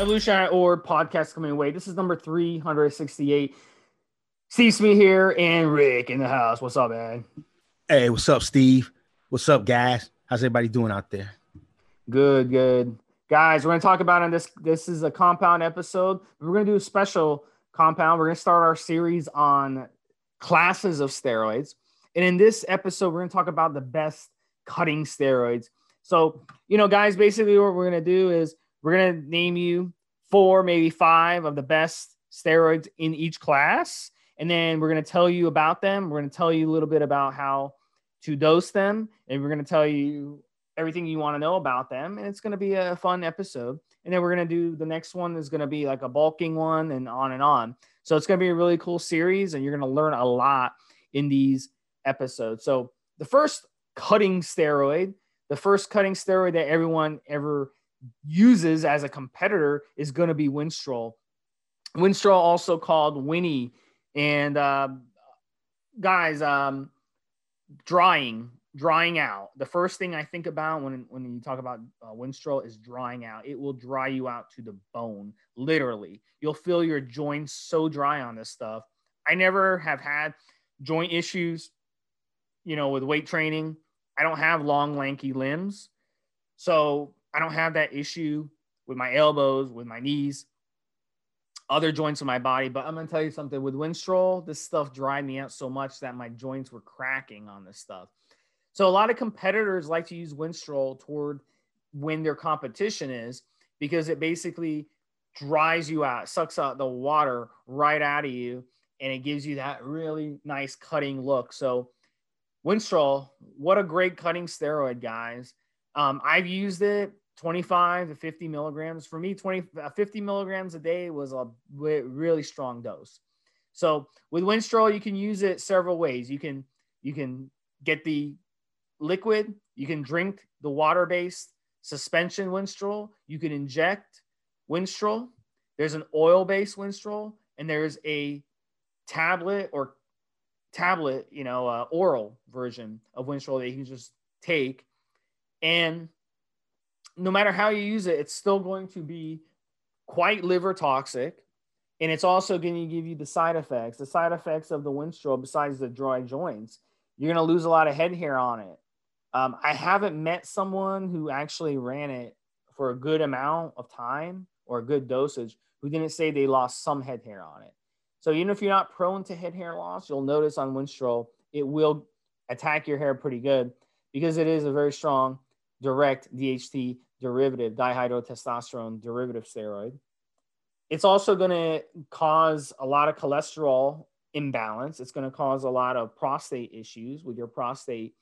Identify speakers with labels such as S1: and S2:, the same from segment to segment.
S1: Evolution or podcast coming away. This is number 368. Steve Smith here and Rick in the house. What's up, man?
S2: Hey, what's up, Steve? What's up, guys? How's everybody doing out there?
S1: Good, good. Guys, we're gonna talk about on this. This is a compound episode. We're gonna do a special compound. We're gonna start our series on classes of steroids. And in this episode, we're gonna talk about the best cutting steroids. So, you know, guys, basically what we're gonna do is we're gonna name you four, maybe five of the best steroids in each class and then we're going to tell you about them. We're going to tell you a little bit about how to dose them, and we're going to tell you everything you want to know about them. And it's going to be a fun episode. And then we're going to do the next one is going to be like a bulking one and on and on. So it's going to be a really cool series, and you're going to learn a lot in these episodes. So the first cutting steroid, the first cutting steroid that everyone ever uses as a competitor is going to be Winstrol. Winstrol, also called Winnie and uh, guys, um, drying, drying out. The first thing I think about when when you talk about uh, Winstrol is drying out. It will dry you out to the bone, literally. You'll feel your joints so dry on this stuff. I never have had joint issues, you know, with weight training. I don't have long, lanky limbs, so I don't have that issue with my elbows, with my knees other joints in my body. But I'm gonna tell you something with Winstrol, this stuff dried me out so much that my joints were cracking on this stuff. So a lot of competitors like to use Winstrol toward when their competition is because it basically dries you out, sucks out the water right out of you, and it gives you that really nice cutting look. So Winstrol, what a great cutting steroid, guys. Um, I've used it 25 to 50 milligrams. For me, 20, uh, 50 milligrams a day was a really strong dose. So with Winstrol, you can use it several ways. You can you can get the liquid. You can drink the water-based suspension Winstrol. You can inject Winstrol. There's an oil-based Winstrol, and there's a tablet or tablet, you know, uh, oral version of Winstrol that you can just take. And no matter how you use it, it's still going to be quite liver toxic. And it's also going to give you the side effects. The side effects of the Winstrol, besides the dry joints, you're going to lose a lot of head hair on it. Um, I haven't met someone who actually ran it for a good amount of time or a good dosage who didn't say they lost some head hair on it. So even if you're not prone to head hair loss, you'll notice on Winstrol, it will attack your hair pretty good because it is a very strong direct DHT derivative, dihydrotestosterone derivative steroid. It's also going to cause a lot of cholesterol imbalance. It's going to cause a lot of prostate issues with your prostate,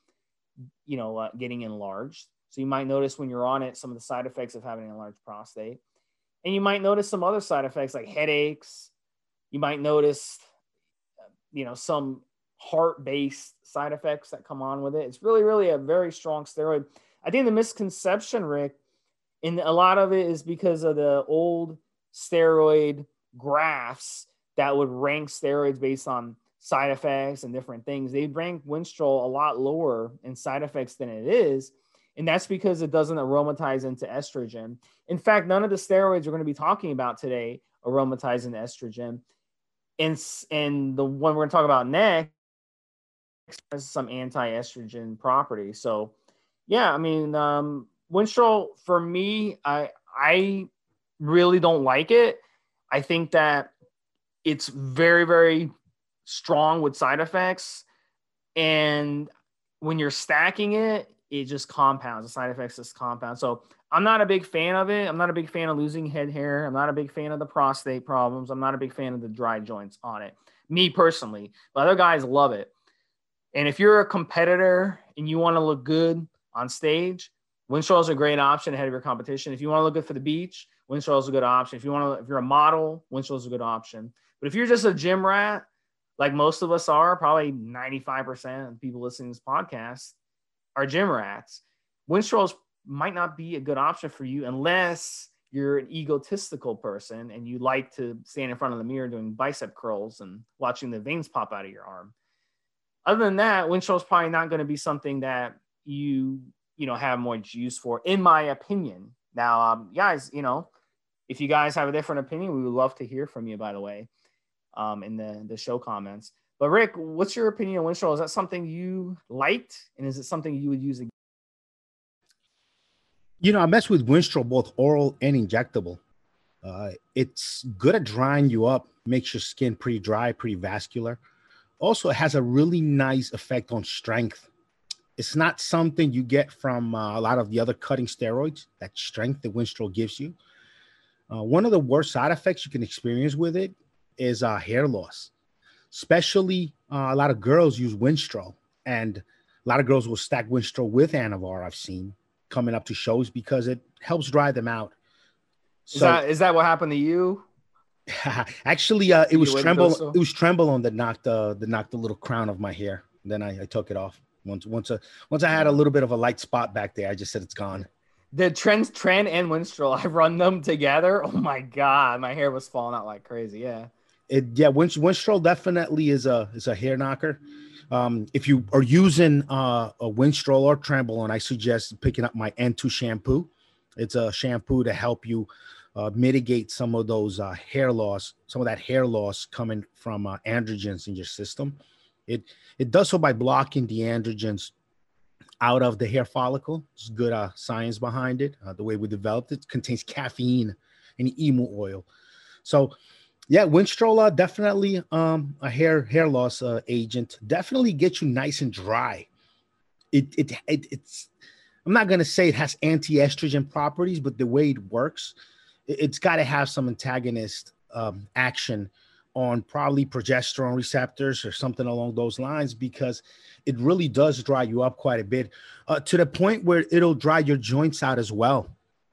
S1: you know, uh, getting enlarged. So you might notice when you're on it some of the side effects of having an enlarged prostate. And you might notice some other side effects like headaches. You might notice, you know, some heart-based side effects that come on with it. It's really, really a very strong steroid. I think the misconception, Rick, and a lot of it is because of the old steroid graphs that would rank steroids based on side effects and different things. They rank Winstrol a lot lower in side effects than it is. And that's because it doesn't aromatize into estrogen. In fact, none of the steroids we're going to be talking about today aromatize into estrogen. And, and the one we're going to talk about next has some anti-estrogen properties. So yeah, I mean, um, Winstrol for me, I I really don't like it. I think that it's very very strong with side effects, and when you're stacking it, it just compounds. The side effects just compound. So I'm not a big fan of it. I'm not a big fan of losing head hair. I'm not a big fan of the prostate problems. I'm not a big fan of the dry joints on it. Me personally, but other guys love it. And if you're a competitor and you want to look good on stage, Winstrol is a great option ahead of your competition. If you want to look good for the beach, Winstrol is a good option. If you want to, if you're a model, Winstrol is a good option. But if you're just a gym rat, like most of us are, probably 95% of people listening to this podcast are gym rats. Winstrol might not be a good option for you unless you're an egotistical person and you like to stand in front of the mirror doing bicep curls and watching the veins pop out of your arm. Other than that, Winstrol is probably not going to be something that you you know have more juice for, in my opinion. Now, um, guys, you know, if you guys have a different opinion, we would love to hear from you. By the way, um, in the the show comments. But Rick, what's your opinion on Winstrol? Is that something you liked, and is it something you would use again?
S2: You know, I mess with Winstrol both oral and injectable. Uh, it's good at drying you up, makes your skin pretty dry, pretty vascular. Also, it has a really nice effect on strength. It's not something you get from uh, a lot of the other cutting steroids, that strength that Winstrol gives you. Uh, one of the worst side effects you can experience with it is uh, hair loss. Especially uh, a lot of girls use Winstrol, and a lot of girls will stack Winstrol with Anavar. I've seen coming up to shows because it helps dry them out.
S1: So, is that is that what happened to you?
S2: actually, uh, it was tremble. It was Trenbolone that knocked uh, the knocked the little crown of my hair. Then I, I took it off once once a, uh, once I had a little bit of a light spot back there. I just said it's gone.
S1: The trends, Tren and Winstrol, I run them together. Oh my god, my hair was falling out like crazy. Yeah.
S2: It yeah, Winstrol definitely is a is a hair knocker. Um, if you are using uh, a Winstrol or Trenbolone, I suggest picking up my N2 shampoo. It's a shampoo to help you uh, mitigate some of those uh, hair loss, some of that hair loss coming from uh, androgens in your system. It it does so by blocking the androgens out of the hair follicle. It's good uh, science behind it. Uh, the way we developed it, contains caffeine and emu oil. So yeah, Winstrol definitely um, a hair hair loss uh, agent. Definitely get you nice and dry. It, it it it's I'm not gonna say it has anti-estrogen properties, but the way it works, it, has got to have some antagonist um, action on probably progesterone receptors or something along those lines because it really does dry you up quite a bit uh, to the point where it'll dry your joints out as well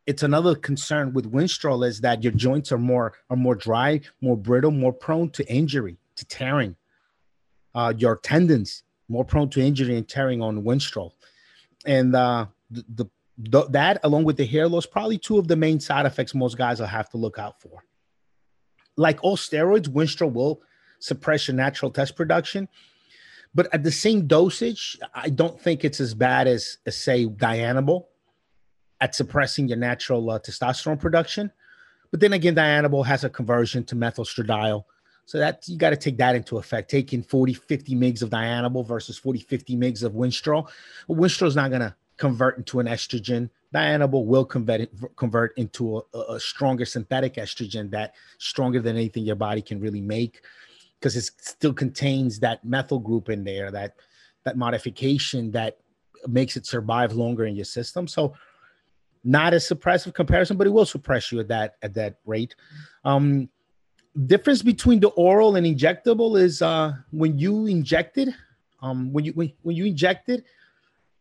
S2: it's another concern with Winstrol is that your joints are more are more dry, more brittle, more prone to injury, to tearing. Uh, your tendons more prone to injury and tearing on Winstrol, and uh, the, the, the that along with the hair loss, probably two of the main side effects most guys will have to look out for. Like all steroids, Winstrol will suppress your natural test production, but at the same dosage, I don't think it's as bad as, as say Dianabol at suppressing your natural uh, testosterone production. But then again, Dianabol has a conversion to methylestradiol. So that you got to take that into effect. Taking 40, 50 mgs of Dianabol versus 40, 50 mgs of Winstrol. Winstrol is not going to convert into an estrogen. Dianabol will convert, convert into a, a stronger synthetic estrogen that stronger than anything your body can really make because it still contains that methyl group in there, that that modification that makes it survive longer in your system. So not as suppressive comparison, but it will suppress you at that at that rate. Um, difference between the oral and injectable is uh, when you inject it, um, when you when, when you inject it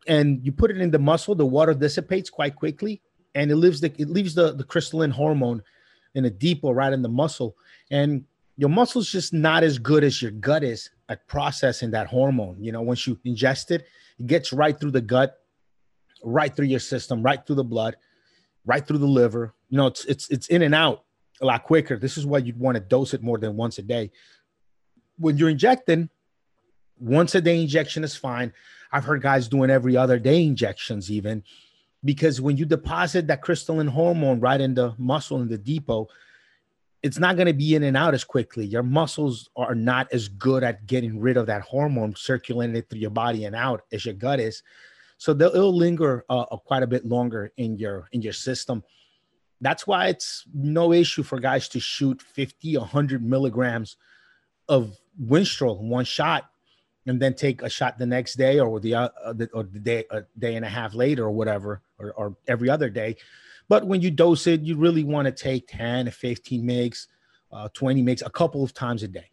S2: and you put it in the muscle, the water dissipates quite quickly, and it leaves the it leaves the the crystalline hormone in a depot right in the muscle, and your muscle's just not as good as your gut is at processing that hormone. You know, once you ingest it, it gets right through the gut right through your system, right through the blood, right through the liver. You know, it's it's it's in and out a lot quicker. This is why you'd want to dose it more than once a day. When you're injecting, once a day injection is fine. I've heard guys doing every other day injections even because when you deposit that crystalline hormone right in the muscle in the depot, it's not going to be in and out as quickly. Your muscles are not as good at getting rid of that hormone, circulating it through your body and out as your gut is so they'll it'll linger uh, uh, quite a bit longer in your in your system. That's why it's no issue for guys to shoot 50, 100 milligrams of Winstrol in one shot, and then take a shot the next day or the, uh, uh, the or the day a day and a half later or whatever, or, or every other day. But when you dose it, you really want to take 10 to 15 mgs, uh, 20 mgs a couple of times a day,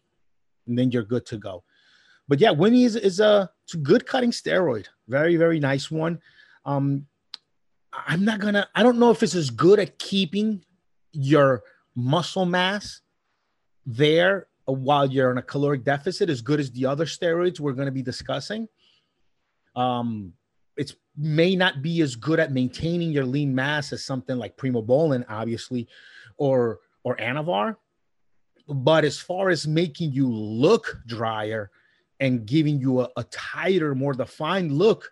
S2: and then you're good to go. But yeah, Winnie is, is a, a good cutting steroid. Very, very nice one. Um, I'm not gonna, I don't know if it's as good at keeping your muscle mass there while you're on a caloric deficit as good as the other steroids we're going to be discussing. Um, may not be as good at maintaining your lean mass as something like Primobolan, obviously, or or Anavar. But as far as making you look drier and giving you a, a tighter, more defined look.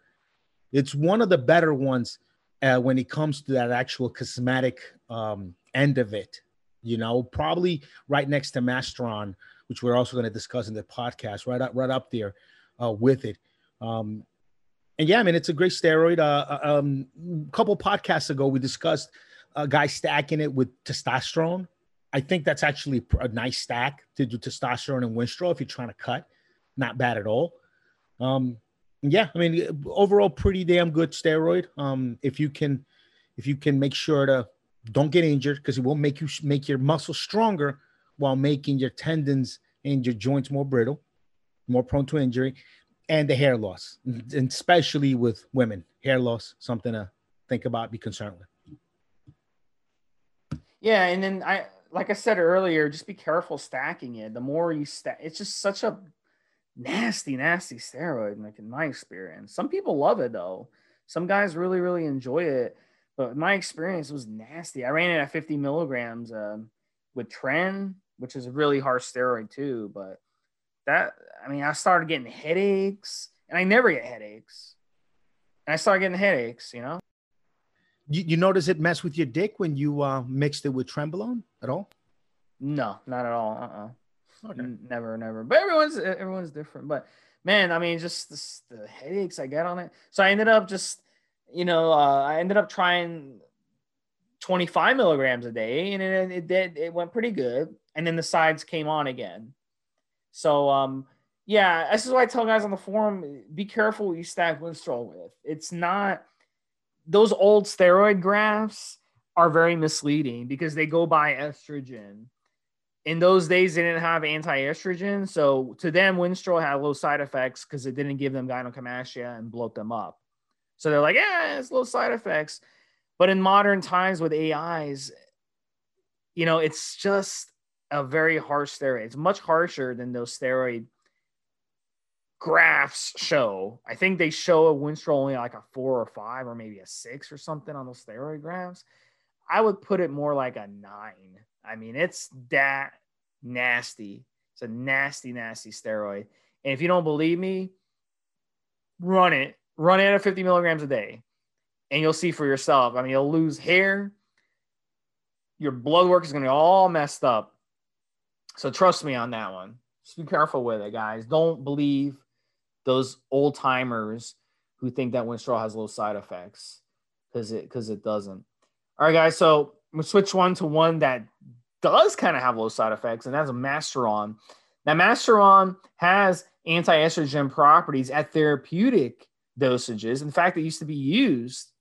S2: It's one of the better ones uh, when it comes to that actual cosmetic um, end of it. You know, probably right next to Masteron, which we're also going to discuss in the podcast, right up right up there uh, with it. Um, and yeah, I mean, it's a great steroid. Uh, uh um, a couple podcasts ago, we discussed a guy stacking it with testosterone. I think that's actually a nice stack to do testosterone and Winstrol if you're trying to cut. Not bad at all. Um, yeah, I mean, overall, pretty damn good steroid. Um, if you can, if you can make sure to don't get injured because it will make you make your muscles stronger while making your tendons and your joints more brittle, more prone to injury, and the hair loss, and especially with women, hair loss, something to think about, be concerned with.
S1: Yeah, and then I, like I said earlier, just be careful stacking it. The more you stack, it's just such a nasty, nasty steroid, like in my experience. Some people love it though. Some guys really, really enjoy it. But my experience was nasty. I ran it at 50 milligrams um, with Tren, which is a really harsh steroid too. But that, I mean, I started getting headaches, and I never get headaches. And I started getting headaches, you know.
S2: You, you notice it mess with your dick when you uh, mixed it with Trenbolone at all?
S1: No, not at all. Uh-uh. Okay. Never, never. But everyone's everyone's different. But man, I mean, just this, the headaches I get on it. So I ended up just, you know, uh, I ended up trying 25 milligrams a day, and it, it did it went pretty good. And then the sides came on again. So um, yeah, this is why I tell guys on the forum: be careful what you stack Winstrol with. It's not those old steroid graphs are very misleading because they go by estrogen in those days they didn't have anti-estrogen so to them winstrol had low side effects because it didn't give them gynecomastia and bloat them up so they're like yeah it's low side effects but in modern times with ais you know it's just a very harsh steroid it's much harsher than those steroid graphs show i think they show a winstrol only like a four or five or maybe a six or something on those steroid graphs i would put it more like a nine I mean, it's that nasty. It's a nasty, nasty steroid. And if you don't believe me, run it. Run it at 50 milligrams a day. And you'll see for yourself. I mean, you'll lose hair. Your blood work is going to be all messed up. So trust me on that one. Just be careful with it, guys. Don't believe those old timers who think that Winstrol has low side effects because it because it doesn't. All right, guys. So we switch one to one that does kind of have low side effects, and that's a Masteron. Now, Masteron has anti-estrogen properties at therapeutic dosages. In fact, it used to be used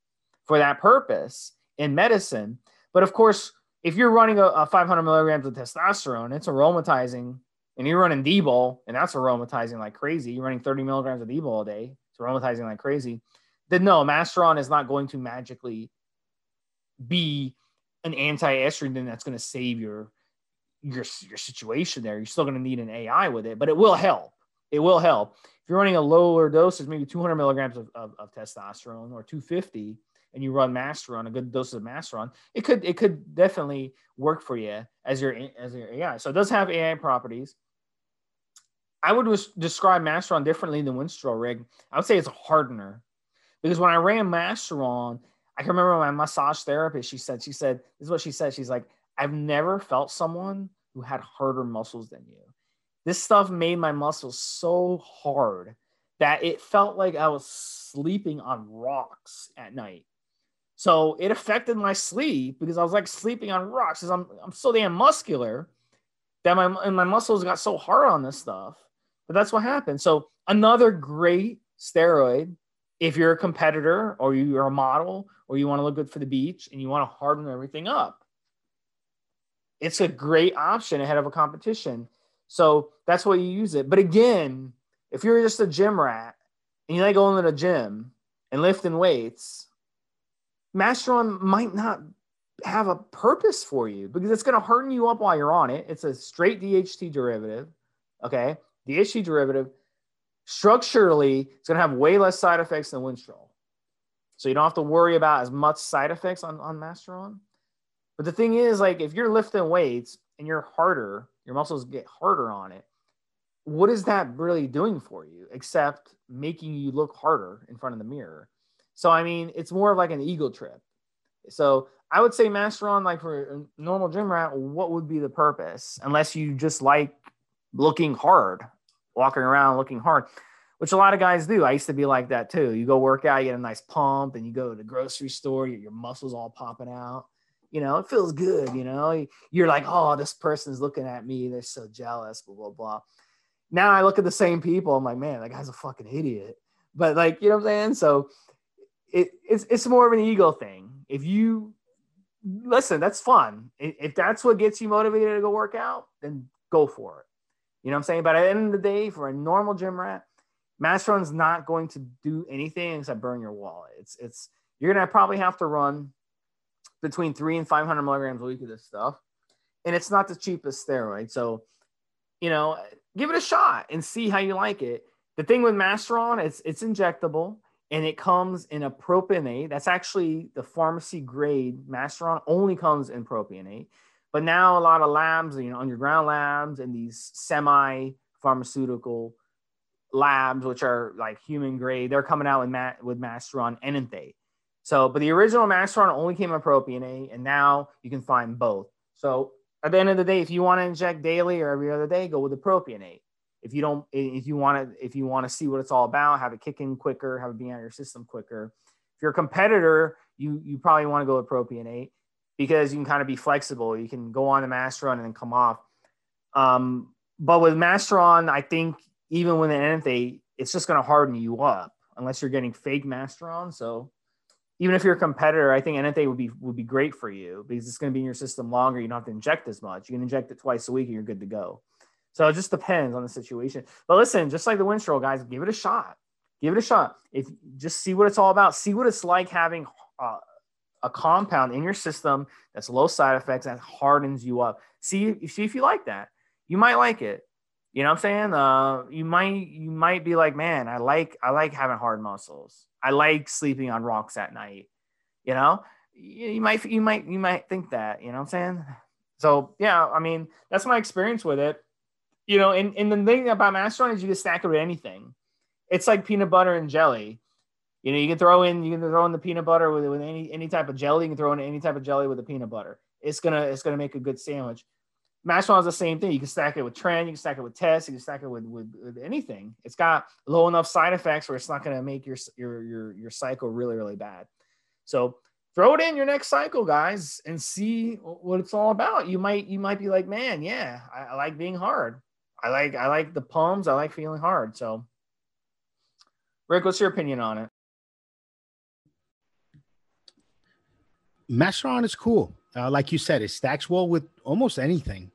S1: for that purpose in medicine. But of course, if you're running a, a 500 milligrams of testosterone, it's aromatizing, and you're running D-bol, and that's aromatizing like crazy. You're running 30 milligrams of D-bol a day, it's aromatizing like crazy. Then no, Masteron is not going to magically be an anti-estrogen that's going to save your your your situation there. You're still going to need an AI with it, but it will help. It will help. If you're running a lower dosage, maybe 200 milligrams of, of, of testosterone or 250, and you run Masteron, a good dose of Masteron, it could it could definitely work for you as your as your AI. So it does have AI properties. I would describe Masteron differently than Winstrol Rick. I would say it's a hardener because when I ran Masteron, I can remember my massage therapist, she said, she said, this is what she said. She's like, I've never felt someone who had harder muscles than you. This stuff made my muscles so hard that it felt like I was sleeping on rocks at night. So it affected my sleep because I was like sleeping on rocks because I'm, I'm so damn muscular that my, and my muscles got so hard on this stuff. But that's what happened. So another great steroid, if you're a competitor or you're a model or you want to look good for the beach and you want to harden everything up. It's a great option ahead of a competition. So that's why you use it. But again, if you're just a gym rat and you like going to the gym and lifting weights, Masteron might not have a purpose for you because it's going to harden you up while you're on it. It's a straight DHT derivative. Okay. DHT derivative. Structurally, it's going to have way less side effects than Winstrol. So you don't have to worry about as much side effects on, on Masteron. But the thing is, like, if you're lifting weights and you're harder, your muscles get harder on it. What is that really doing for you except making you look harder in front of the mirror? So, I mean, it's more of like an ego trip. So, I would say Masteron like for a normal gym rat, what would be the purpose? Unless you just like looking hard, walking around looking hard, which a lot of guys do. I used to be like that too. You go work out, you get a nice pump, and you go to the grocery store, your, your muscles all popping out. You know, it feels good. You know, you're like, oh, this person's looking at me. They're so jealous, blah, blah, blah. Now I look at the same people. I'm like, man, that guy's a fucking idiot. But like, you know what I'm saying? So it, it's, it's more of an ego thing. If you listen, that's fun. If that's what gets you motivated to go work out, then go for it. You know what I'm saying? But at the end of the day, for a normal gym rat, Masteron's not going to do anything except burn your wallet. It's it's you're gonna probably have to run between three and 500 milligrams a week of this stuff, and it's not the cheapest steroid. So, you know, give it a shot and see how you like it. The thing with Masteron, it's it's injectable and it comes in a propionate. That's actually the pharmacy grade. Masteron only comes in propionate. But now a lot of labs, you know, underground labs and these semi pharmaceutical labs, which are like human grade, they're coming out with ma- with Masteron enanthate. So, but the original Masteron only came in propionate, and now you can find both. So at the end of the day, if you want to inject daily or every other day, go with the propionate. If you don't, if you want to, if you want to see what it's all about, have it kick in quicker, have it be of your system quicker. If you're a competitor, you you probably want to go with propionate because you can kind of be flexible. You can go on the Masteron and then come off. Um, but with Masteron, I think even with an it's just going to harden you up unless you're getting fake Masteron. So even if you're a competitor, I think enanthate would be would be great for you because it's going to be in your system longer. You don't have to inject as much. You can inject it twice a week and you're good to go. So it just depends on the situation. But listen, just like the Winstrol guys, give it a shot. Give it a shot. If just see what it's all about. See what it's like having uh, a compound in your system that's low side effects that hardens you up. See, see if you like that. You might like it. You know what I'm saying? Uh, you might you might be like, man, I like I like having hard muscles. I like sleeping on rocks at night. You know, you, you might you might you might think that. You know what I'm saying? So yeah, I mean that's my experience with it. You know, and, and the thing about Masteron is you can stack it with anything. It's like peanut butter and jelly. You know, you can throw in you can throw in the peanut butter with, with any any type of jelly. You can throw in any type of jelly with the peanut butter. It's gonna it's gonna make a good sandwich. Masteron is the same thing. You can stack it with Tren, you can stack it with Test, you can stack it with, with, with anything. It's got low enough side effects where it's not to make your, your your your cycle really really bad. So throw it in your next cycle, guys, and see what it's all about. You might you might be like, man, yeah, I, I like being hard. I like I like the palms. I like feeling hard. So, Rick, what's your opinion on it?
S2: Masteron is cool. Uh, like you said, it stacks well with almost anything.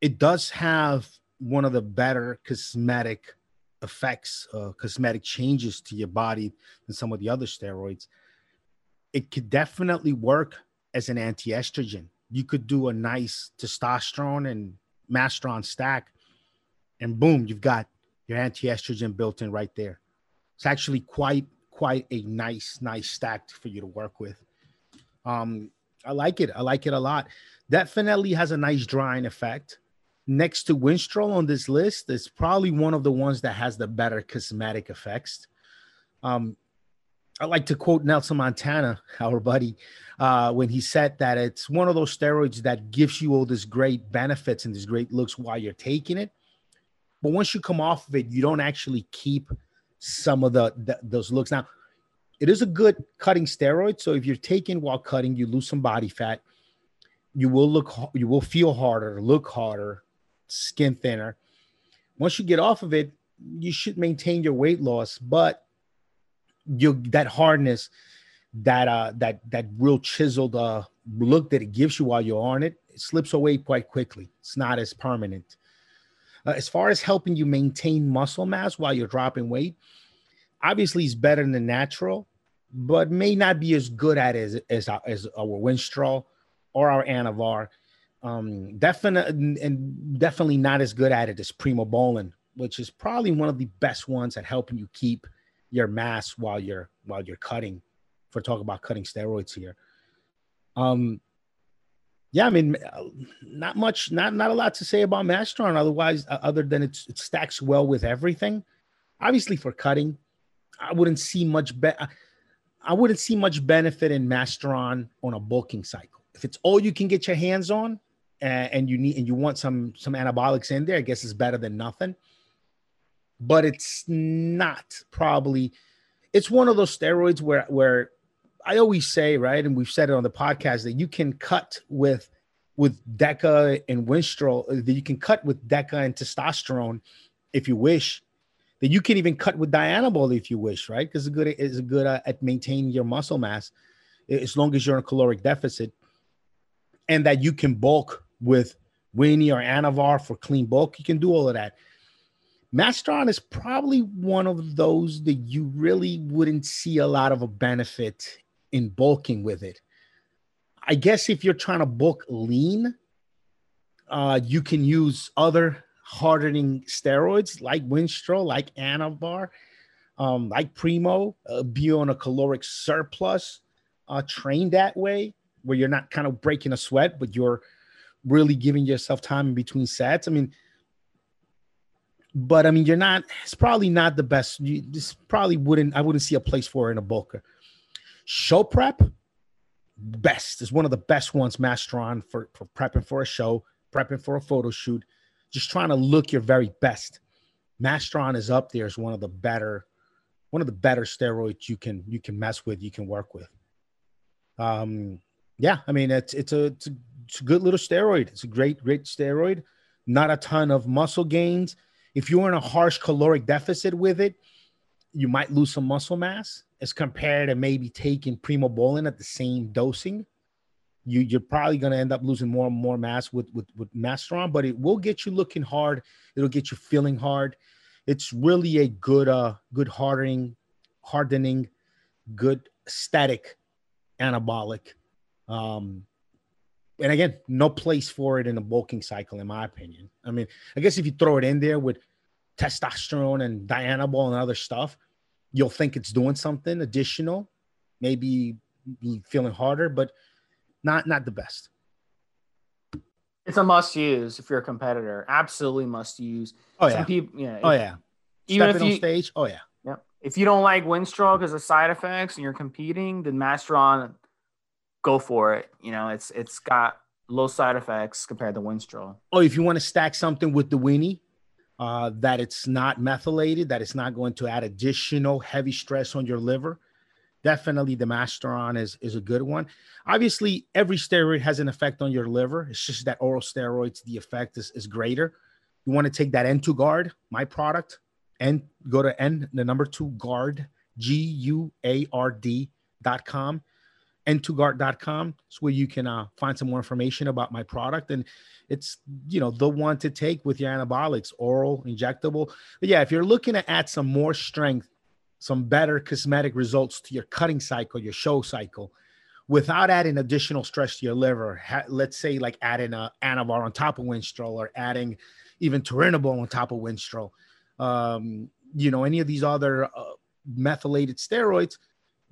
S2: It does have one of the better cosmetic effects, uh, cosmetic changes to your body than some of the other steroids. It could definitely work as an anti-estrogen. You could do a nice testosterone and Masteron stack, and boom, you've got your anti-estrogen built in right there. It's actually quite quite a nice nice stack for you to work with. Um, I like it. I like it a lot. That Definitely has a nice drying effect. Next to Winstrol on this list, it's probably one of the ones that has the better cosmetic effects. Um, I like to quote Nelson Montana, our buddy, uh, when he said that it's one of those steroids that gives you all these great benefits and these great looks while you're taking it. But once you come off of it, you don't actually keep some of the, the those looks. Now, it is a good cutting steroid. So if you're taking while cutting, you lose some body fat. You will look, you will feel harder, look harder, skin thinner. Once you get off of it, you should maintain your weight loss, but you that hardness, that uh, that that real chiseled uh look that it gives you while you're on it, it slips away quite quickly. It's not as permanent. Uh, as far as helping you maintain muscle mass while you're dropping weight, obviously it's better than natural, but may not be as good at it as, as, as our Winstrol or our Anavar. Um, definitely and definitely not as good at it as Primobolan, which is probably one of the best ones at helping you keep your mass while you're while you're cutting. For talk about cutting steroids here. Um, yeah, I mean, not much, not not a lot to say about Masteron. Otherwise, uh, other than it stacks well with everything. Obviously, for cutting, I wouldn't see much better. I wouldn't see much benefit in Masteron on a bulking cycle. If it's all you can get your hands on, and, and you need and you want some some anabolics in there, I guess it's better than nothing. But it's not probably. It's one of those steroids where where I always say right, and we've said it on the podcast that you can cut with with Deca and Winstrol, that you can cut with Deca and testosterone if you wish. That you can even cut with Dianabol if you wish, right? Because it's good is good uh, at maintaining your muscle mass as long as you're in a caloric deficit, and that you can bulk with Winnie or Anavar for clean bulk. You can do all of that. Masteron is probably one of those that you really wouldn't see a lot of a benefit in bulking with it. I guess if you're trying to bulk lean, uh, you can use other hardening steroids like Winstrol, like Anavar, um, like Primo, uh, be on a caloric surplus, uh, train that way where you're not kind of breaking a sweat, but you're really giving yourself time in between sets. I mean, but I mean, you're not. It's probably not the best. You this probably wouldn't. I wouldn't see a place for it in a bulker. Show prep, best is one of the best ones. Masteron for for prepping for a show, prepping for a photo shoot, just trying to look your very best. Masteron is up there as one of the better, one of the better steroids you can you can mess with, you can work with. Um, yeah, I mean it's it's a it's a it's a good little steroid. It's a great, great steroid. Not a ton of muscle gains. If you're in a harsh caloric deficit with it, you might lose some muscle mass as compared to maybe taking primobolan at the same dosing. You, you're probably going to end up losing more and more mass with, with, with Masteron, but it will get you looking hard. It'll get you feeling hard. It's really a good, uh, good hardening, hardening, good static anabolic. Um, and again, no place for it in a bulking cycle, in my opinion. I mean, I guess if you throw it in there with testosterone and Dianabol and other stuff, you'll think it's doing something additional, maybe feeling harder, but not not the best.
S1: It's a must use if you're a competitor. Absolutely must use.
S2: Oh yeah. Some people, yeah. Oh yeah.
S1: Even Stepping
S2: if you, on stage. Oh yeah.
S1: Yeah. If you don't like Winstrol because of side effects and you're competing, then Masteron go for it. You know, it's it's got low side effects compared to Winstrol.
S2: Oh, if you want to stack something with the Winnie, uh, that it's not methylated, that it's not going to add additional heavy stress on your liver, definitely the Masteron is is a good one. Obviously, every steroid has an effect on your liver. It's just that oral steroids, the effect is, is greater. You want to take that N2 guard, my product, and go to N the number two guard, G U A R D dot com n2guard.com. It's where you can uh, find some more information about my product. And it's, you know, the one to take with your anabolics, oral, injectable. But yeah, if you're looking to add some more strength, some better cosmetic results to your cutting cycle, your show cycle, without adding additional stress to your liver, ha- let's say like adding a Anavar on top of Winstrol or adding even Turinabol on top of Winstrol, um, you know, any of these other uh, methylated steroids,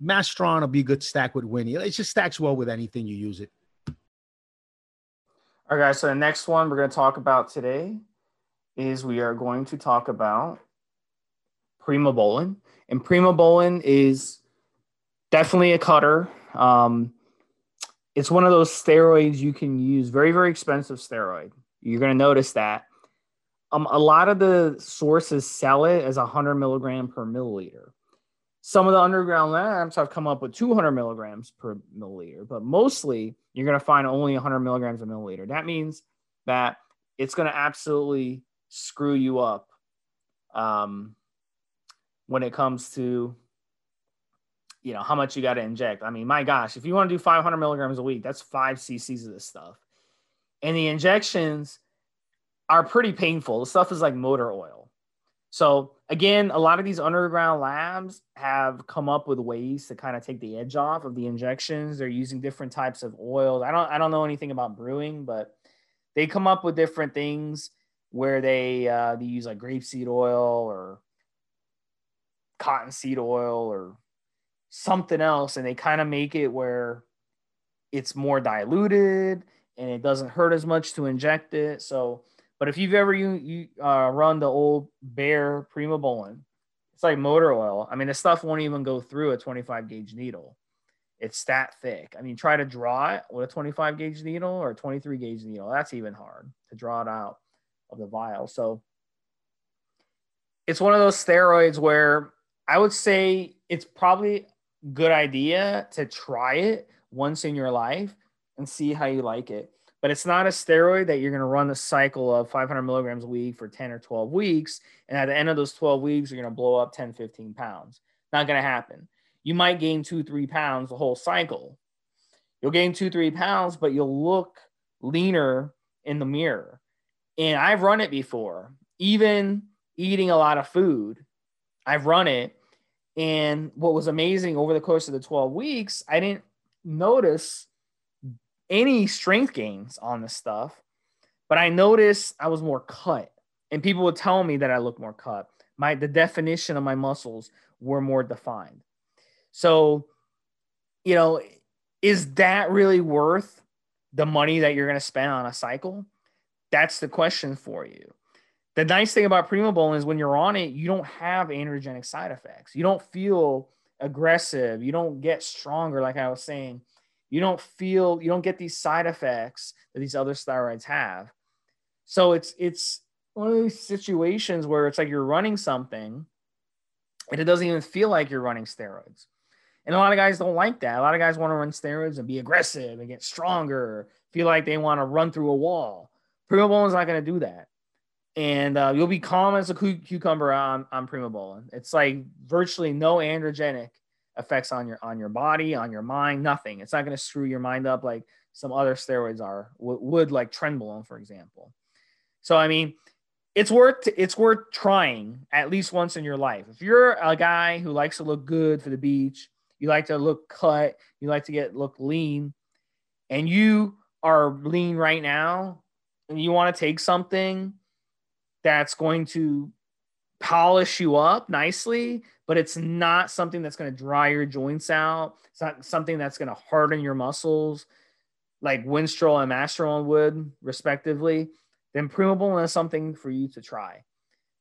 S2: Masteron will be a good stack with Winnie. It just stacks well with anything you use it.
S1: All right, guys. So the next one we're going to talk about today is we are going to talk about Primobolan. And Primobolan is definitely a cutter. Um, it's one of those steroids you can use, very, very expensive steroid. You're going to notice that. Um, a lot of the sources sell it as 100 milligram per milliliter. Some of the underground labs have come up with 200 milligrams per milliliter, but mostly you're going to find only 100 milligrams a milliliter. That means that it's going to absolutely screw you up um, when it comes to you know how much you got to inject. I mean, my gosh, if you want to do 500 milligrams a week, that's five cc's of this stuff, and the injections are pretty painful. The stuff is like motor oil. So again, a lot of these underground labs have come up with ways to kind of take the edge off of the injections. They're using different types of oils. I don't I don't know anything about brewing, but they come up with different things where they uh, they use like grapeseed oil or cottonseed oil or something else, and they kind of make it where it's more diluted and it doesn't hurt as much to inject it. So but if you've ever you, you uh, run the old Bayer Prima Primobolan, It's like motor oil. I mean, the stuff won't even go through a 25 gauge needle. It's that thick. I mean, try to draw it with a 25 gauge needle or a 23 gauge needle. That's even hard to draw it out of the vial. So it's one of those steroids where I would say it's probably good idea to try it once in your life and see how you like it. But it's not a steroid that you're going to run the cycle of 500 milligrams a week for 10 or 12 weeks. And at the end of those 12 weeks, you're going to blow up 10, 15 pounds. Not going to happen. You might gain two, three pounds the whole cycle. You'll gain two, three pounds, but you'll look leaner in the mirror. And I've run it before, even eating a lot of food. I've run it. And what was amazing over the course of the 12 weeks, I didn't notice any strength gains on this stuff, but I noticed I was more cut. And people would tell me that I looked more cut. My the definition of my muscles were more defined. So, you know, is that really worth the money that you're going to spend on a cycle? That's the question for you. The nice thing about Primobolan is when you're on it, you don't have androgenic side effects. You don't feel aggressive. You don't get stronger, like I was saying. You don't feel, you don't get these side effects that these other steroids have. So it's it's one of these situations where it's like you're running something and it doesn't even feel like you're running steroids. And a lot of guys don't like that. A lot of guys want to run steroids and be aggressive and get stronger, feel like they want to run through a wall. Primobolan's not going to do that and uh, you'll be calm as a cucumber on, on Primobolan. It's like virtually no androgenic effects on your on your body, on your mind, nothing. It's not going to screw your mind up like some other steroids are would, would like Trenbolone, for example. So I mean, it's worth it's worth trying at least once in your life. If you're a guy who likes to look good for the beach, you like to look cut, you like to get look lean, and you are lean right now, and you want to take something that's going to polish you up nicely, but it's not something that's going to dry your joints out. It's not something that's going to harden your muscles like Winstrol and Masteron would, respectively. Then Primobolan is something for you to try.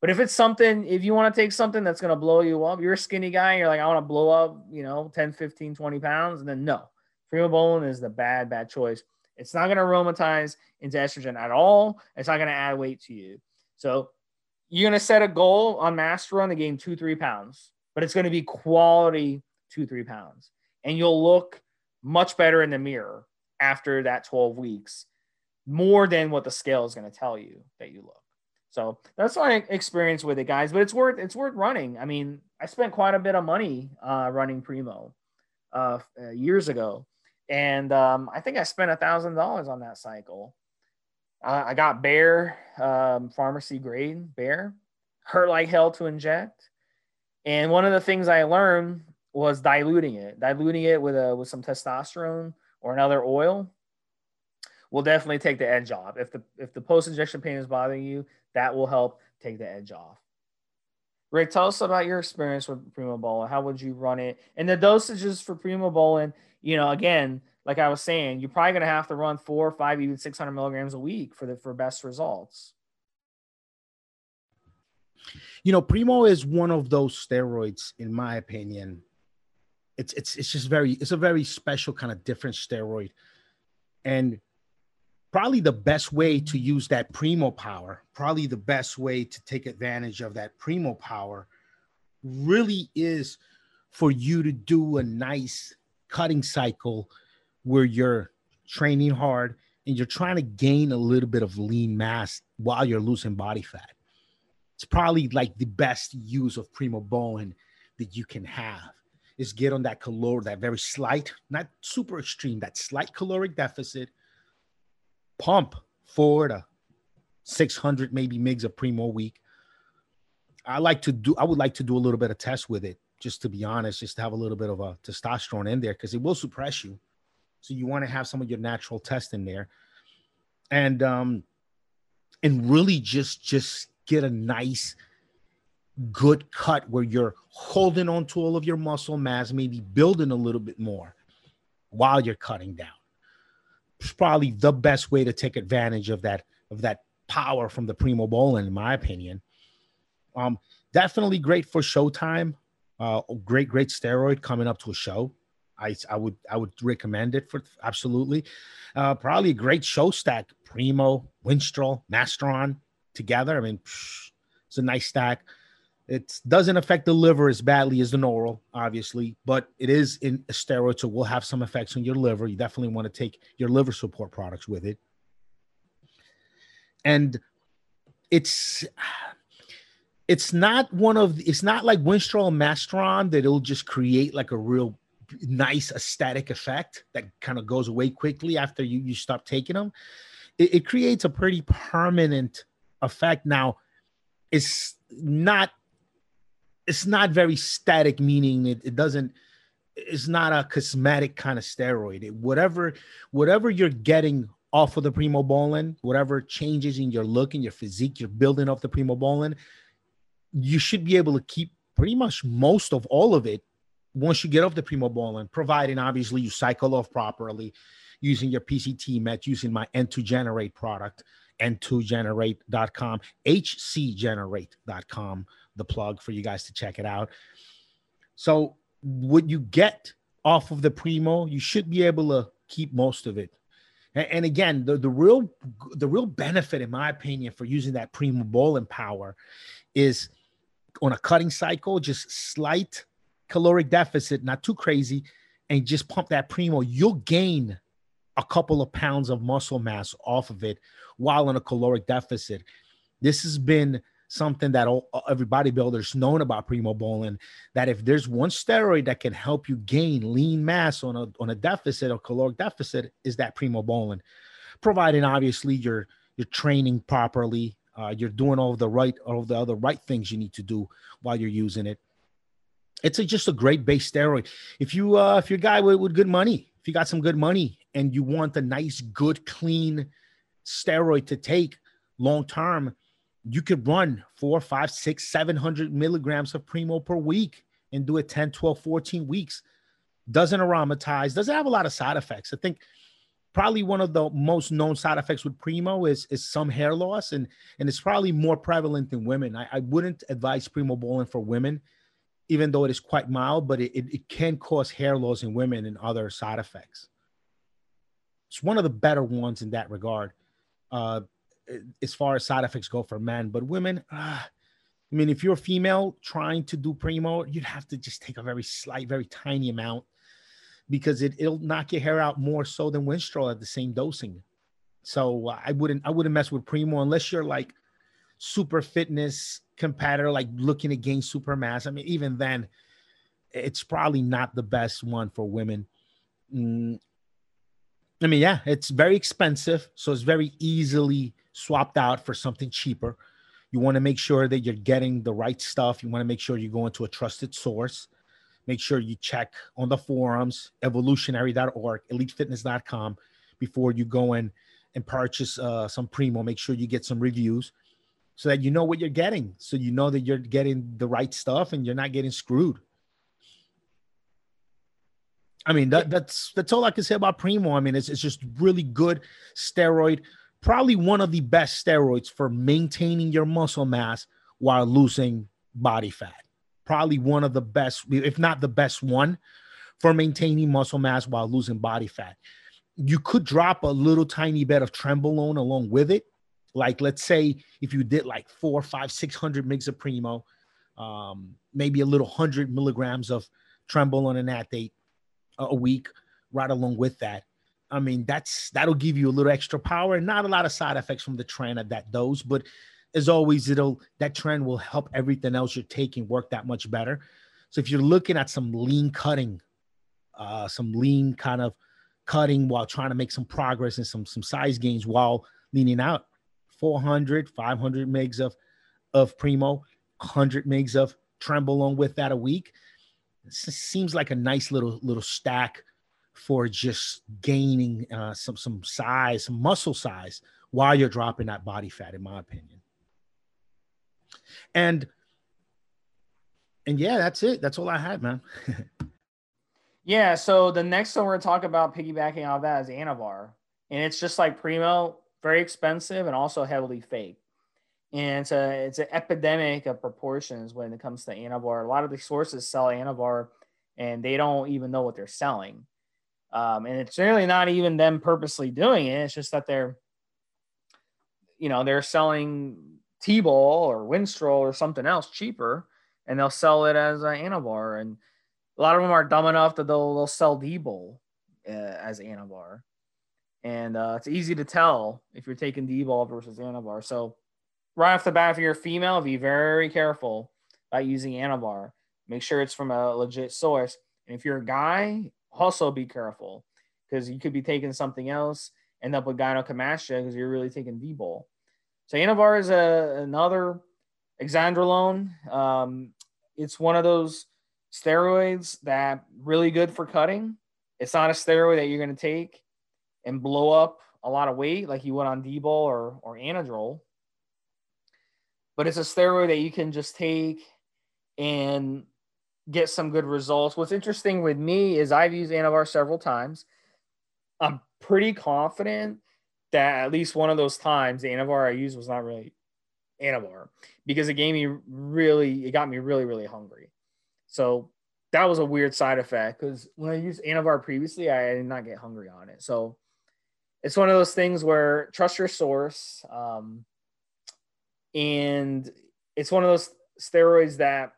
S1: But if it's something, if you want to take something that's going to blow you up, you're a skinny guy, you're like, I want to blow up, you know, 10, 15, 20 pounds, and then no, Primobolan is the bad, bad choice. It's not going to aromatize into estrogen at all. It's not going to add weight to you. So you're going to set a goal on master run to gain two, three pounds, but it's going to be quality two, three pounds. And you'll look much better in the mirror after that 12 weeks, more than what the scale is going to tell you that you look. So that's my experience with it, guys. But it's worth it's worth running. I mean, I spent quite a bit of money uh, running Primo uh, uh, years ago, and um, I think I spent a thousand dollars on that cycle. Uh, I got Bayer, um, pharmacy grade Bayer, hurt like hell to inject. And one of the things I learned was diluting it, diluting it with a with some testosterone or another oil will definitely take the edge off. If the if the post injection pain is bothering you, that will help take the edge off. Rick, tell us about your experience with Primobolan. How would you run it? And the dosages for Primobolan, you know, again, like I was saying, you're probably going to have to run four, five, even 600 milligrams a week for the for best results.
S2: You know, Primo is one of those steroids, in my opinion. It's it's it's just very it's a very special kind of different steroid, and probably the best way to use that Primo power, probably the best way to take advantage of that Primo power, really is for you to do a nice cutting cycle where you're training hard and you're trying to gain a little bit of lean mass while you're losing body fat. It's probably like the best use of Primobolan that you can have is get on that caloric, that very slight, not super extreme, that slight caloric deficit, pump four to 600 maybe migs of Primo week. I like to do, I would like to do a little bit of test with it, just to be honest, just to have a little bit of a testosterone in there because it will suppress you. So you want to have some of your natural test in there. And um and really just just get a nice good cut where you're holding on to all of your muscle mass, maybe building a little bit more while you're cutting down. It's probably the best way to take advantage of that of that power from the Primobolan, in my opinion. Um, definitely great for showtime. Uh, great, great steroid coming up to a show. I, I would I would recommend it for absolutely. Uh, probably a great show stack. Primo, Winstrol, Masteron together. I mean, psh, it's a nice stack. It doesn't affect the liver as badly as the Noral, obviously, but it is in a steroid, so will have some effects on your liver. You definitely want to take your liver support products with it. And it's it's not one of it's not like Winstrol and Masteron that it'll just create like a real nice aesthetic effect that kind of goes away quickly after you you stop taking them. It, it creates a pretty permanent effect. Now, it's not it's not very static, meaning it, it doesn't it's not a cosmetic kind of steroid. It, whatever whatever you're getting off of the primobolan, whatever changes in your look and your physique, you're building off the primobolan, you should be able to keep pretty much most of all of it once you get off the primobolan, providing obviously you cycle off properly using your PCT met, using my N2 Generate product, n2generate.com, hcgenerate.com, the plug for you guys to check it out. So, what you get off of the Primo, you should be able to keep most of it and, and again, the, the real the real benefit, in my opinion, for using that primobolan power is on a cutting cycle, just slight caloric deficit, not too crazy, and just pump that primo. You'll gain a couple of pounds of muscle mass off of it while in a caloric deficit. This has been something that all, every bodybuilder's known about primobolan that if there's one steroid that can help you gain lean mass on a on a deficit or caloric deficit is that primobolan providing obviously you're you're training properly uh, you're doing all the right all the other right things you need to do while you're using it it's a, just a great base steroid if you uh if you're a guy with, with good money if you got some good money and you want a nice good clean steroid to take long term you could run four, five, six, seven hundred milligrams of Primo per week and do it 10, 12, 14 weeks. Doesn't aromatize, doesn't have a lot of side effects. I think probably one of the most known side effects with Primo is, is some hair loss, and, and it's probably more prevalent in women. I, I wouldn't advise Primobolan for women, even though it is quite mild, but it, it, it can cause hair loss in women and other side effects. It's one of the better ones in that regard. Uh, as far as side effects go for men, but women, uh, I mean, if you're a female trying to do primo, you'd have to just take a very slight, very tiny amount because it, it'll knock your hair out more so than Winstrol at the same dosing. So uh, I wouldn't I wouldn't mess with primo unless you're like super fitness competitor, like looking to gain super mass. I mean, even then, it's probably not the best one for women. Mm. I mean, yeah, it's very expensive, so it's very easily swapped out for something cheaper. You want to make sure that you're getting the right stuff. You want to make sure you go into a trusted source. Make sure you check on the forums, evolutionary.org, elitefitness.com before you go in and purchase uh, some Primo. Make sure you get some reviews so that you know what you're getting. So you know that you're getting the right stuff and you're not getting screwed. I mean, that, that's that's all I can say about Primo. I mean, it's, it's just really good steroid probably one of the best steroids for maintaining your muscle mass while losing body fat. Probably one of the best, if not the best one, for maintaining muscle mass while losing body fat. You could drop a little tiny bit of trenbolone along with it. Like, let's say if you did like four five six hundred five, 600 mgs of Primo, um, maybe a little 100 milligrams of trenbolone enanthate a week, right along with that I mean, that's that'll give you a little extra power and not a lot of side effects from the tren at that dose. But as always, it'll that tren will help everything else you're taking work that much better. So if you're looking at some lean cutting, uh, some lean kind of cutting while trying to make some progress and some some size gains while leaning out, 400, 500 megs of of primo, 100 megs of trenbolone with that a week. It seems like a nice little little stack for just gaining uh, some some size, some muscle size while you're dropping that body fat, in my opinion. And and yeah, that's it. That's all I had, man.
S1: yeah. So the next one we're gonna talk about piggybacking off that is Anavar, and it's just like Primo, very expensive and also heavily fake. and it's a it's an epidemic of proportions when it comes to Anavar. A lot of the sources sell Anavar, and they don't even know what they're selling. Um, and it's really not even them purposely doing it. It's just that they're, you know, they're selling T-bol or Winstrol or something else cheaper, and they'll sell it as an Anavar. And a lot of them are dumb enough that they'll they'll sell D-bol uh, as Anavar. And uh, it's easy to tell if you're taking D-bol versus Anavar. So right off the bat, if you're a female, be very careful about using Anavar. Make sure it's from a legit source. And if you're a guy, also be careful because you could be taking something else, end up with gynecomastia because you're really taking D-bol. So Anavar is a, another oxandrolone. Um, it's one of those steroids that really good for cutting. It's not a steroid that you're going to take and blow up a lot of weight like you would on D-bol or, or Anadrol. But it's a steroid that you can just take and get some good results. What's interesting with me is I've used Anavar several times. I'm pretty confident that at least one of those times the Anavar I used was not really Anavar because it gave me really, it got me really, really hungry. So that was a weird side effect because when I used Anavar previously, I did not get hungry on it. So it's one of those things where trust your source. Um, and it's one of those steroids that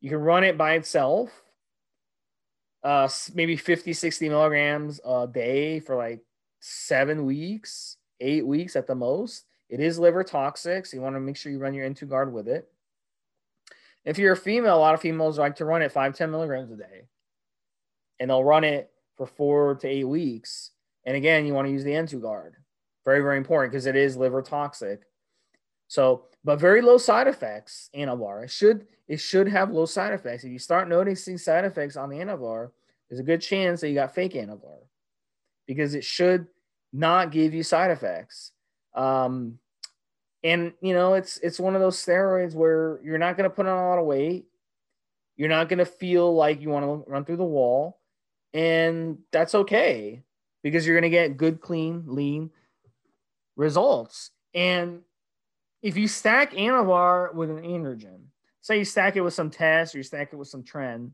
S1: you can run it by itself, uh, maybe 50, 60 milligrams a day for like seven weeks, eight weeks at the most. It is liver toxic, so you want to make sure you run your N2 guard with it. If you're a female, a lot of females like to run it five, 10 milligrams a day. And they'll run it for four to eight weeks. And again, you want to use the N2 guard. Very, very important because it is liver toxic. So, but very low side effects, Anavar. It should it should have low side effects. If you start noticing side effects on the Anavar, there's a good chance that you got fake Anavar because it should not give you side effects. Um, and you know, it's it's one of those steroids where you're not going to put on a lot of weight. You're not going to feel like you want to run through the wall, and that's okay because you're going to get good, clean, lean results. And if you stack Anavar with an androgen, say you stack it with some test or you stack it with some tren,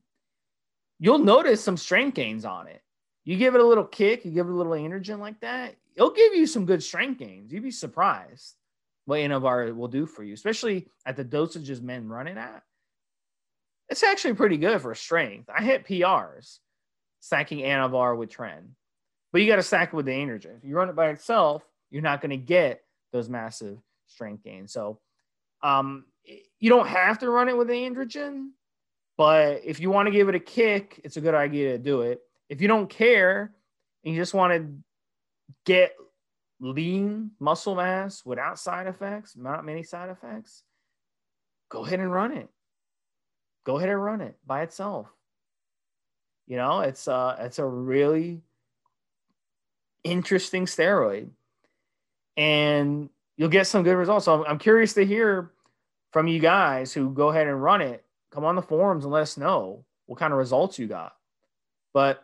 S1: you'll notice some strength gains on it. You give it a little kick, you give it a little androgen like that, it'll give you some good strength gains. You'd be surprised what Anavar will do for you, especially at the dosages men run it at. It's actually pretty good for strength. I hit PRs stacking Anavar with tren, but you got to stack it with the androgen. If you run it by itself, you're not going to get those massive strength gains. So um, you don't have to run it with androgen, but if you want to give it a kick, it's a good idea to do it. If you don't care and you just want to get lean muscle mass without side effects, not many side effects, go ahead and run it. Go ahead and run it by itself. You know, it's uh it's a really interesting steroid. And you'll get some good results. So I'm, I'm curious to hear from you guys who go ahead and run it. Come on the forums and let us know what kind of results you got. But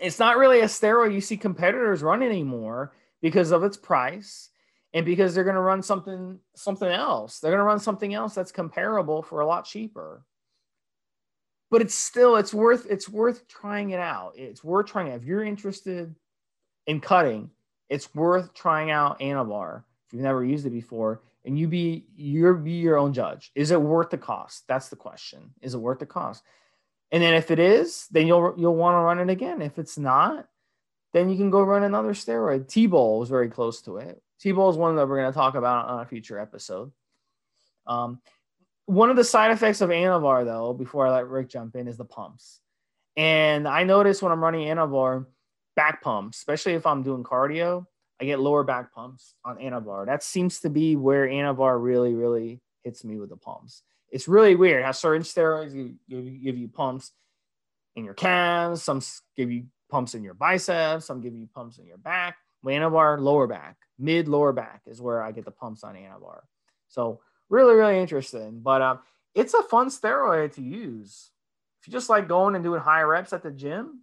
S1: it's not really a steroid you see competitors run anymore because of its price and because they're going to run something something else. They're going to run something else that's comparable for a lot cheaper. But it's still it's worth it's worth trying it out. It's worth trying it. If you're interested in cutting, it's worth trying out Anavar if you've never used it before, and you be you be your own judge. Is it worth the cost? That's the question. Is it worth the cost? And then if it is, then you'll you'll want to run it again. If it's not, then you can go run another steroid. T-bol is very close to it. T-bol is one that we're going to talk about on a future episode. Um, one of the side effects of Anavar, though, before I let Rick jump in, is the pumps. And I notice when I'm running Anavar, back pumps, especially if I'm doing cardio, I get lower back pumps on Anavar. That seems to be where Anavar really, really hits me with the pumps. It's really weird how certain steroids give, give, you pumps in your calves, some give you pumps in your biceps, some give you pumps in your back. Anavar, lower back, mid lower back is where I get the pumps on Anavar. So really, really interesting. But um, it's a fun steroid to use. If you just like going and doing high reps at the gym,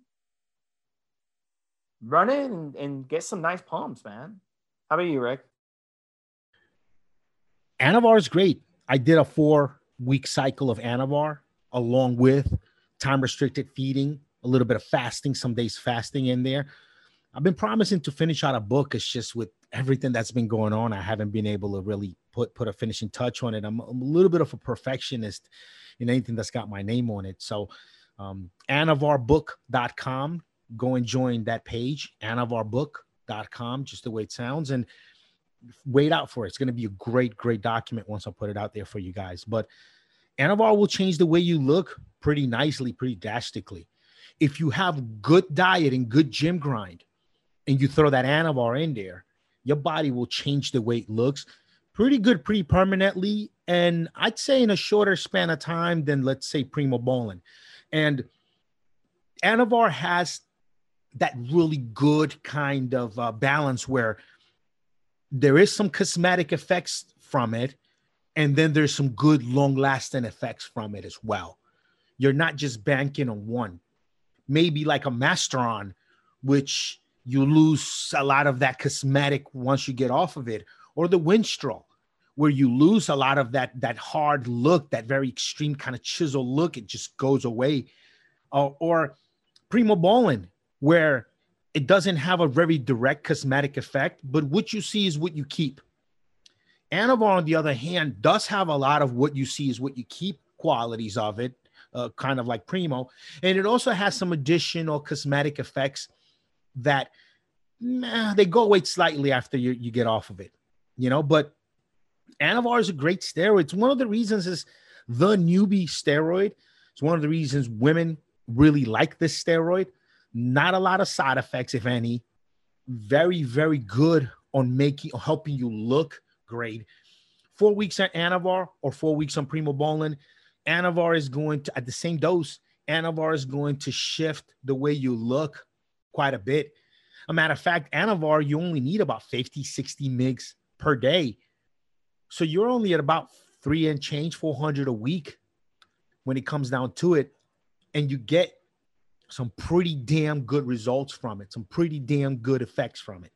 S1: run in and, and get some nice pumps, man. How about you, Rick?
S2: Anavar is great. I did a four week cycle of Anavar along with time restricted feeding, a little bit of fasting, some days fasting in there. I've been promising to finish out a book. It's just with everything that's been going on, I haven't been able to really put put a finishing touch on it. I'm, I'm a little bit of a perfectionist in anything that's got my name on it. So um, anavarbook.com. Go and join that page, anavarbook.com, just the way it sounds. And wait out for it. It's going to be a great, great document once I put it out there for you guys. But Anavar will change the way you look pretty nicely, pretty drastically. If you have good diet and good gym grind, and you throw that Anavar in there, your body will change the way it looks pretty good, pretty permanently. And I'd say in a shorter span of time than, let's say, Primobolan. And Anavar has that really good kind of uh, balance where there is some cosmetic effects from it and then there's some good long lasting effects from it as well. You're not just banking on one. Maybe like a masteron which you lose a lot of that cosmetic once you get off of it or the winstrol where you lose a lot of that that hard look that very extreme kind of chisel look it just goes away. Uh, or Primobolan, where it doesn't have a very direct cosmetic effect, but what you see is what you keep. Anavar, on the other hand, does have a lot of what you see is what you keep qualities of it, uh, kind of like Primo. And it also has some additional cosmetic effects that nah, they go away slightly after you, you get off of it, you know. But Anavar is a great steroid. It's one of the reasons is the newbie steroid. It's one of the reasons women really like this steroid. Not a lot of side effects, if any. Very, very good on making or helping you look great. Four weeks on Anavar or four weeks on Primobolan. Anavar is going to at the same dose. Anavar is going to shift the way you look quite a bit. A matter of fact, Anavar, you only need about 50, 60 mgs per day. So you're only at about three and change, 400 a week when it comes down to it and you get some pretty damn good results from it, some pretty damn good effects from it.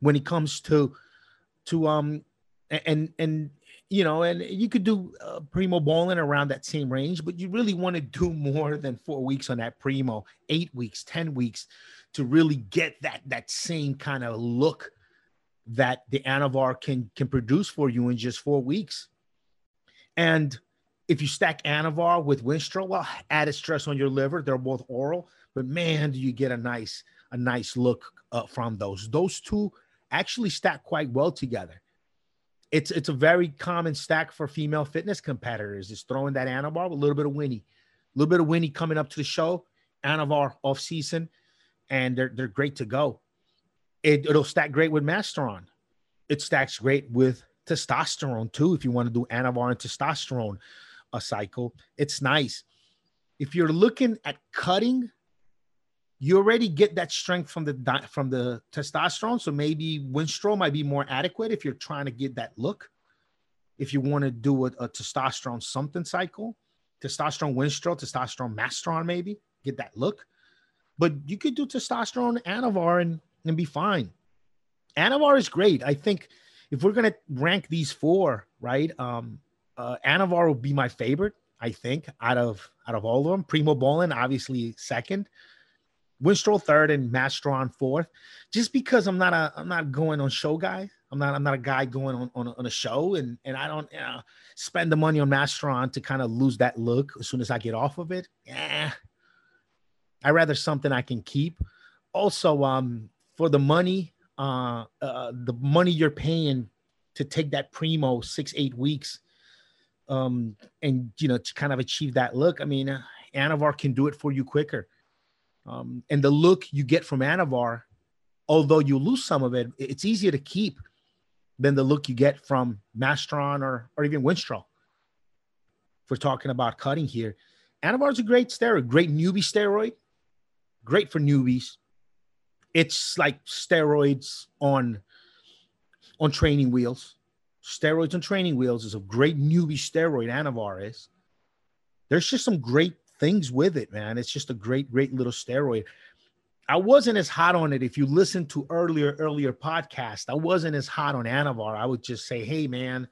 S2: When it comes to to um and and you know, and you could do uh, Primobolan around that same range, but you really want to do more than four weeks on that primo, eight weeks, ten weeks, to really get that that same kind of look that the Anavar can can produce for you in just four weeks. And if you stack Anavar with Winstrol, well, added stress on your liver. They're both oral, but man, do you get a nice a nice look uh, from those. Those two actually stack quite well together. It's it's a very common stack for female fitness competitors. Is throwing that Anavar with a little bit of Winnie, a little bit of Winnie coming up to the show. Anavar off season, and they're they're great to go. It, it'll stack great with Masteron. It stacks great with testosterone too. If you want to do Anavar and testosterone, a cycle. It's nice. If you're looking at cutting, you already get that strength from the from the testosterone. So maybe Winstrol might be more adequate if you're trying to get that look. If you want to do a, a testosterone something cycle, testosterone Winstrol, testosterone Masteron, maybe get that look. But you could do testosterone Anavar and, and be fine. Anavar is great. I think if we're gonna rank these four, right? Um, uh, Anavar will be my favorite, I think, out of out of all of them. Primobolan, obviously second. Winstrol third and Masteron fourth, just because I'm not a I'm not going on show guy. I'm not I'm not a guy going on on a, on a show and and I don't know, spend the money on Masteron to kind of lose that look as soon as I get off of it. Yeah, I rather something I can keep. Also, um, for the money, uh, uh, the money you're paying to take that primo six eight weeks um, and you know to kind of achieve that look. I mean, Anavar can do it for you quicker, um, and the look you get from Anavar, although you lose some of it, it's easier to keep than the look you get from Masteron or or even Winstrol. If we're talking about cutting here, Anavar is a great steroid, great newbie steroid, great for newbies. It's like steroids on on training wheels steroids and training wheels is a great newbie steroid. Anavar is. There's just some great things with it, man. It's just a great, great little steroid. I wasn't as hot on it. If you listen to earlier earlier podcast, I wasn't as hot on Anavar. I would just say, hey man,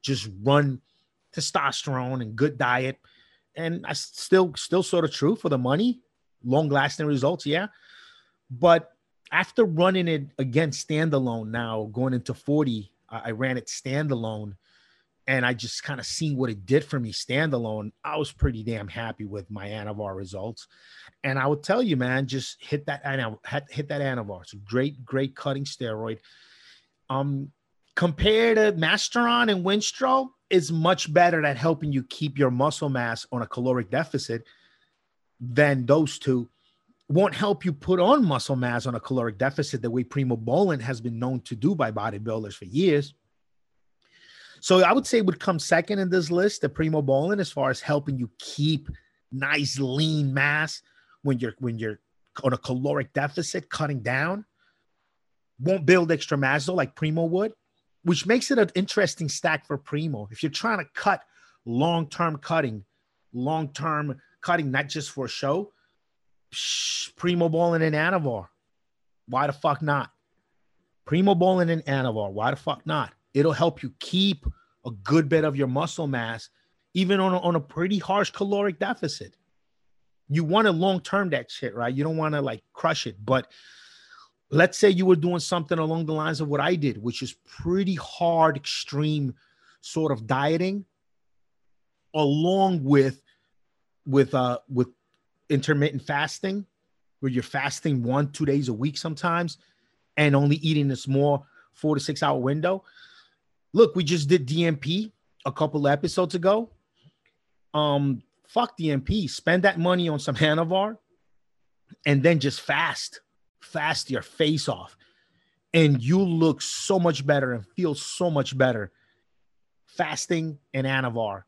S2: just run testosterone and good diet. And I still still sort of true for the money, long lasting results, yeah. But after running it against standalone now, going into 40, I ran it standalone and I just kind of seen what it did for me standalone. I was pretty damn happy with my Anavar results. And I would tell you, man, just hit that hit that Anavar. It's a great, great cutting steroid. Um, compared to Masteron and Winstrol, is much better at helping you keep your muscle mass on a caloric deficit than those two. Won't help you put on muscle mass on a caloric deficit the way Primo Primobolan has been known to do by bodybuilders for years so I would say would come second in this list, the Primo Primobolan, as far as helping you keep nice lean mass when you're when you're on a caloric deficit, cutting down. Won't build extra mass though, like Primo would, which makes it an interesting stack for Primo. If you're trying to cut long-term cutting, long-term cutting, not just for show, psh, Primobolan and Anavar. Why the fuck not? Primobolan and Anavar. Why the fuck not? It'll help you keep a good bit of your muscle mass, even on a, on a pretty harsh caloric deficit. You want to long term that shit, right? You don't want to like crush it. But let's say you were doing something along the lines of what I did, which is pretty hard, extreme sort of dieting, along with with uh with intermittent fasting, where you're fasting one, two days a week sometimes, and only eating a small four to six hour window look, we just did DNP a couple episodes ago. Um, fuck DNP. Spend that money on some Anavar and then just fast, fast your face off. And you look so much better and feel so much better fasting and Anavar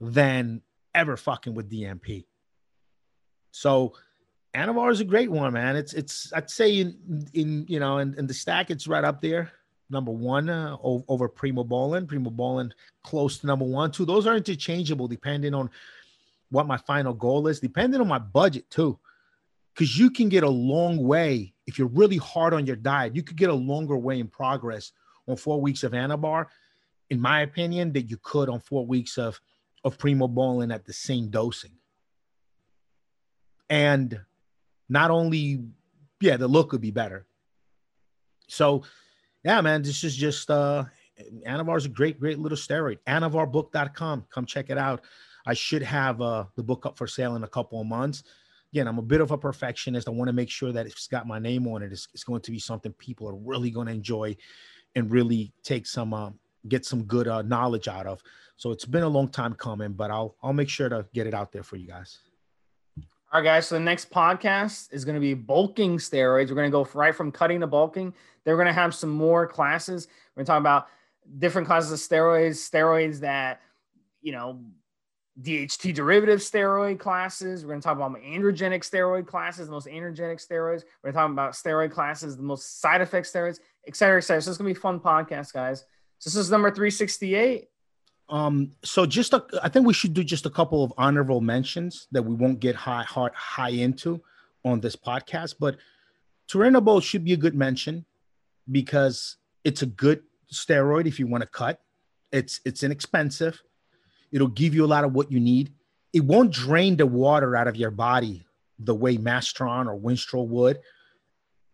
S2: than ever fucking with DNP. So Anavar is a great one, man. It's it's I'd say in in you know in, in the stack it's right up there number one uh, over Primobolan. Primo Bolin close to number one, too. Those are interchangeable depending on what my final goal is, depending on my budget, too. Because you can get a long way if you're really hard on your diet. You could get a longer way in progress on four weeks of Anavar, in my opinion, that you could on four weeks of of Primobolan at the same dosing. And not only, yeah, the look would be better. So yeah, man, this is just uh Anavar is a great, great little steroid. AnavarBook.com. Come check it out. I should have uh, the book up for sale in a couple of months. Again, I'm a bit of a perfectionist. I want to make sure that it's got my name on it, it's, it's going to be something people are really going to enjoy and really take some, uh, get some good uh, knowledge out of. So it's been a long time coming, but I'll, I'll make sure to get it out there for you guys.
S1: All right, guys. So the next podcast is going to be bulking steroids. We're going to go right from cutting to bulking. They're going to have some more classes. We're going to talk about different classes of steroids, steroids that, you know, DHT derivative steroid classes. We're going to talk about androgenic steroid classes, the most androgenic steroids. We're going to talk about steroid classes, the most side effect steroids, et cetera, et cetera. So it's going to be fun podcast, guys. So this is number 368.
S2: Um, so just a, I think we should do just a couple of honorable mentions that we won't get high hard high into on this podcast, but Turinabol should be a good mention because it's a good steroid if you want to cut. It's it's inexpensive. It'll give you a lot of what you need. It won't drain the water out of your body the way Masteron or Winstrol would,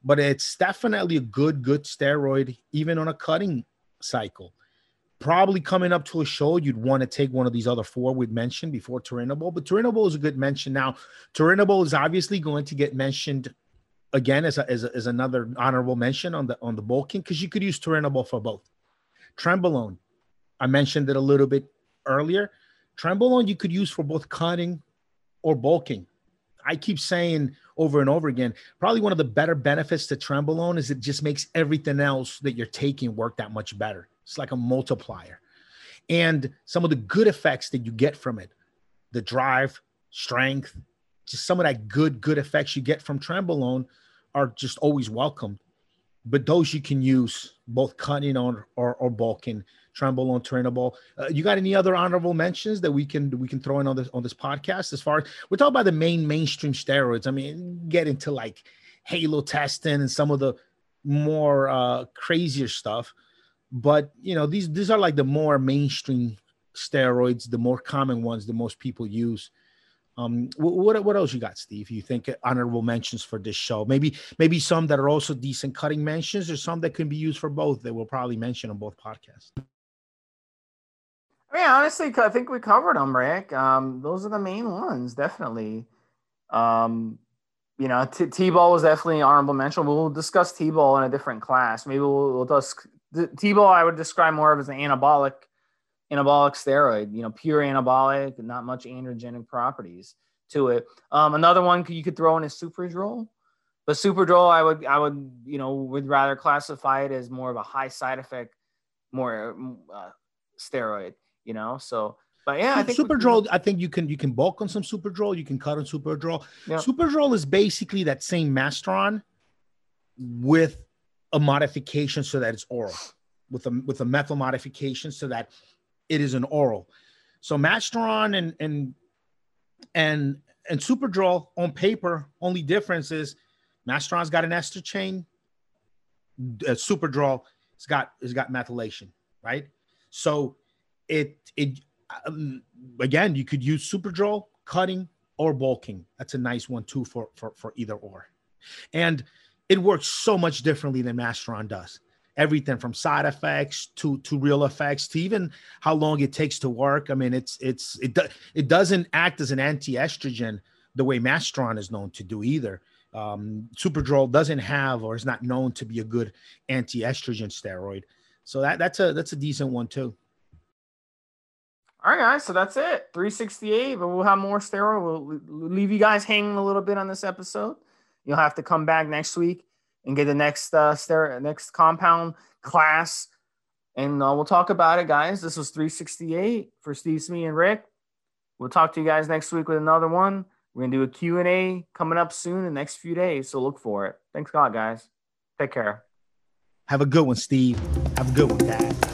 S2: but it's definitely a good good steroid even on a cutting cycle probably coming up to a show, you'd want to take one of these other four we'd mentioned before Turinabol. But Turinabol is a good mention. Now, Turinabol is obviously going to get mentioned again as, a, as, a, as another honorable mention on the on the bulking because you could use Turinabol for both. Trenbolone, I mentioned it a little bit earlier. Trenbolone you could use for both cutting or bulking. I keep saying over and over again, probably one of the better benefits to Trenbolone is it just makes everything else that you're taking work that much better. It's like a multiplier. And some of the good effects that you get from it, the drive, strength, just some of that good, good effects you get from Trenbolone are just always welcomed. But those you can use both cutting on or, or bulking, Trenbolone, Turinabol. Uh, you got any other honorable mentions that we can we can throw in on this on this podcast? As far as we're talking about the main mainstream steroids, I mean, get into like Halotestin and some of the more uh, crazier stuff. But you know, these these are like the more mainstream steroids, the more common ones, the most people use. Um, what what else you got, Steve? You think honorable mentions for this show? Maybe maybe some that are also decent cutting mentions, or some that can be used for both. That we'll probably mention on both podcasts.
S1: I mean, honestly, I think we covered them, Rick. Um, those are the main ones, definitely. Um, you know, T- T-bol was definitely honorable mention. We'll discuss T-bol in a different class. Maybe we'll, we'll discuss T-bol. I would describe more of as an anabolic, anabolic steroid. You know, pure anabolic, not much androgenic properties to it. Um, another one you could throw in is Superdrol, but Superdrol, I would, I would, you know, would rather classify it as more of a high side effect, more uh, steroid. You know, so but yeah, I think
S2: Superdrol. I think you can you can bulk on some Superdrol. You can cut on Superdrol. Yep. Superdrol is basically that same Masteron with a modification so that it's oral, with a with a methyl modification so that it is an oral. So Masteron and and and and Superdrol on paper only difference is Masteron's got an ester chain. Uh, Superdrol has got it's got methylation, right? So it it um, again, you could use Superdrol, cutting, or bulking. That's a nice one too for for for either or, and it works so much differently than Masteron does. Everything from side effects to to real effects to even how long it takes to work. I mean, it's it's it do, it doesn't act as an anti-estrogen the way Masteron is known to do either. Um, Superdrol doesn't have or is not known to be a good anti-estrogen steroid. So that that's a that's a decent one too.
S1: All right, guys. So that's it. 368, but we'll have more steroid. We'll leave you guys hanging a little bit on this episode. You'll have to come back next week and get the next uh steroid, next compound class, and uh, we'll talk about it, guys. This was 368 for Steve, Smee, and Rick. We'll talk to you guys next week with another one. We're gonna do a Q and A coming up soon in the next few days, so look for it. Thanks, God, guys. Take care.
S2: Have a good one, Steve. Have a good one, Dad.